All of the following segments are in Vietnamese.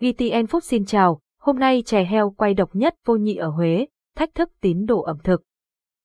GTN Food xin chào, hôm nay chè heo quay độc nhất vô nhị ở Huế, thách thức tín đồ ẩm thực.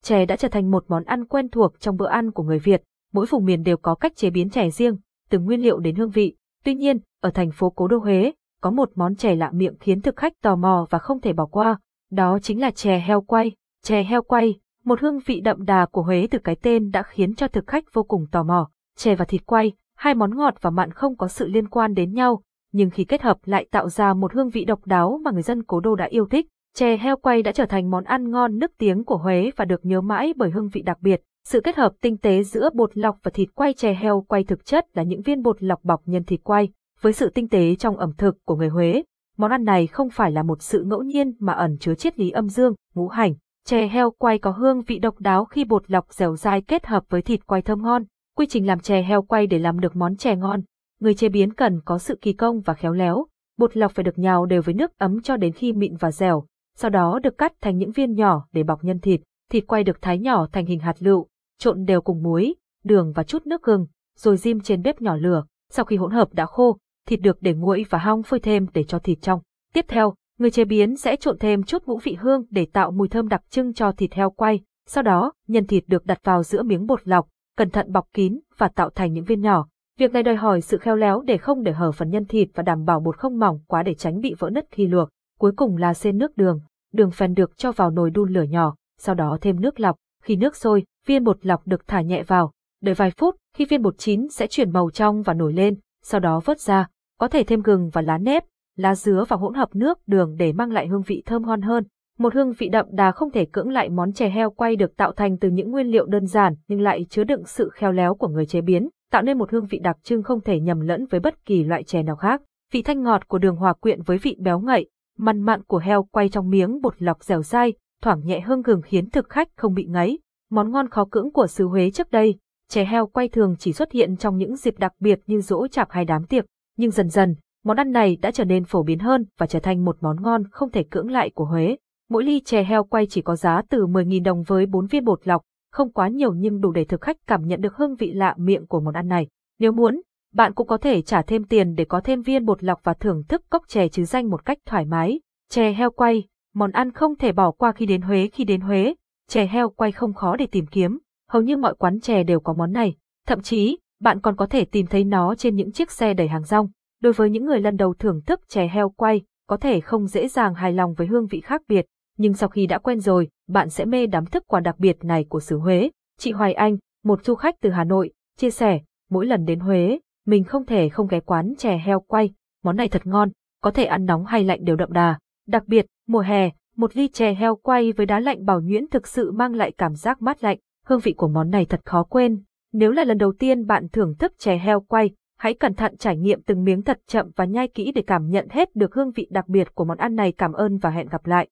Chè đã trở thành một món ăn quen thuộc trong bữa ăn của người Việt, mỗi vùng miền đều có cách chế biến chè riêng, từ nguyên liệu đến hương vị. Tuy nhiên, ở thành phố Cố Đô Huế, có một món chè lạ miệng khiến thực khách tò mò và không thể bỏ qua, đó chính là chè heo quay. Chè heo quay, một hương vị đậm đà của Huế từ cái tên đã khiến cho thực khách vô cùng tò mò. Chè và thịt quay, hai món ngọt và mặn không có sự liên quan đến nhau, nhưng khi kết hợp lại tạo ra một hương vị độc đáo mà người dân cố đô đã yêu thích. Chè heo quay đã trở thành món ăn ngon nức tiếng của Huế và được nhớ mãi bởi hương vị đặc biệt. Sự kết hợp tinh tế giữa bột lọc và thịt quay chè heo quay thực chất là những viên bột lọc bọc nhân thịt quay. Với sự tinh tế trong ẩm thực của người Huế, món ăn này không phải là một sự ngẫu nhiên mà ẩn chứa triết lý âm dương, ngũ hành. Chè heo quay có hương vị độc đáo khi bột lọc dẻo dai kết hợp với thịt quay thơm ngon. Quy trình làm chè heo quay để làm được món chè ngon, người chế biến cần có sự kỳ công và khéo léo. Bột lọc phải được nhào đều với nước ấm cho đến khi mịn và dẻo, sau đó được cắt thành những viên nhỏ để bọc nhân thịt. Thịt quay được thái nhỏ thành hình hạt lựu, trộn đều cùng muối, đường và chút nước gừng, rồi diêm trên bếp nhỏ lửa. Sau khi hỗn hợp đã khô, thịt được để nguội và hong phơi thêm để cho thịt trong. Tiếp theo, người chế biến sẽ trộn thêm chút ngũ vị hương để tạo mùi thơm đặc trưng cho thịt heo quay. Sau đó, nhân thịt được đặt vào giữa miếng bột lọc, cẩn thận bọc kín và tạo thành những viên nhỏ. Việc này đòi hỏi sự khéo léo để không để hở phần nhân thịt và đảm bảo bột không mỏng quá để tránh bị vỡ nứt khi luộc. Cuối cùng là xên nước đường. Đường phèn được cho vào nồi đun lửa nhỏ, sau đó thêm nước lọc. Khi nước sôi, viên bột lọc được thả nhẹ vào. Đợi vài phút, khi viên bột chín sẽ chuyển màu trong và nổi lên, sau đó vớt ra. Có thể thêm gừng và lá nếp, lá dứa và hỗn hợp nước đường để mang lại hương vị thơm ngon hơn. Một hương vị đậm đà không thể cưỡng lại món chè heo quay được tạo thành từ những nguyên liệu đơn giản nhưng lại chứa đựng sự khéo léo của người chế biến, tạo nên một hương vị đặc trưng không thể nhầm lẫn với bất kỳ loại chè nào khác. Vị thanh ngọt của đường hòa quyện với vị béo ngậy, mặn mặn của heo quay trong miếng bột lọc dẻo dai, thoảng nhẹ hương gừng khiến thực khách không bị ngấy. Món ngon khó cưỡng của xứ Huế trước đây, chè heo quay thường chỉ xuất hiện trong những dịp đặc biệt như dỗ chạp hay đám tiệc, nhưng dần dần, món ăn này đã trở nên phổ biến hơn và trở thành một món ngon không thể cưỡng lại của Huế. Mỗi ly chè heo quay chỉ có giá từ 10.000 đồng với 4 viên bột lọc, không quá nhiều nhưng đủ để thực khách cảm nhận được hương vị lạ miệng của món ăn này. Nếu muốn, bạn cũng có thể trả thêm tiền để có thêm viên bột lọc và thưởng thức cốc chè chứ danh một cách thoải mái. Chè heo quay, món ăn không thể bỏ qua khi đến Huế khi đến Huế. Chè heo quay không khó để tìm kiếm, hầu như mọi quán chè đều có món này. Thậm chí, bạn còn có thể tìm thấy nó trên những chiếc xe đẩy hàng rong. Đối với những người lần đầu thưởng thức chè heo quay, có thể không dễ dàng hài lòng với hương vị khác biệt, nhưng sau khi đã quen rồi, bạn sẽ mê đắm thức quà đặc biệt này của xứ Huế. Chị Hoài Anh, một du khách từ Hà Nội, chia sẻ, mỗi lần đến Huế, mình không thể không ghé quán chè heo quay, món này thật ngon, có thể ăn nóng hay lạnh đều đậm đà. Đặc biệt, mùa hè, một ly chè heo quay với đá lạnh bảo nhuyễn thực sự mang lại cảm giác mát lạnh, hương vị của món này thật khó quên. Nếu là lần đầu tiên bạn thưởng thức chè heo quay, hãy cẩn thận trải nghiệm từng miếng thật chậm và nhai kỹ để cảm nhận hết được hương vị đặc biệt của món ăn này. Cảm ơn và hẹn gặp lại.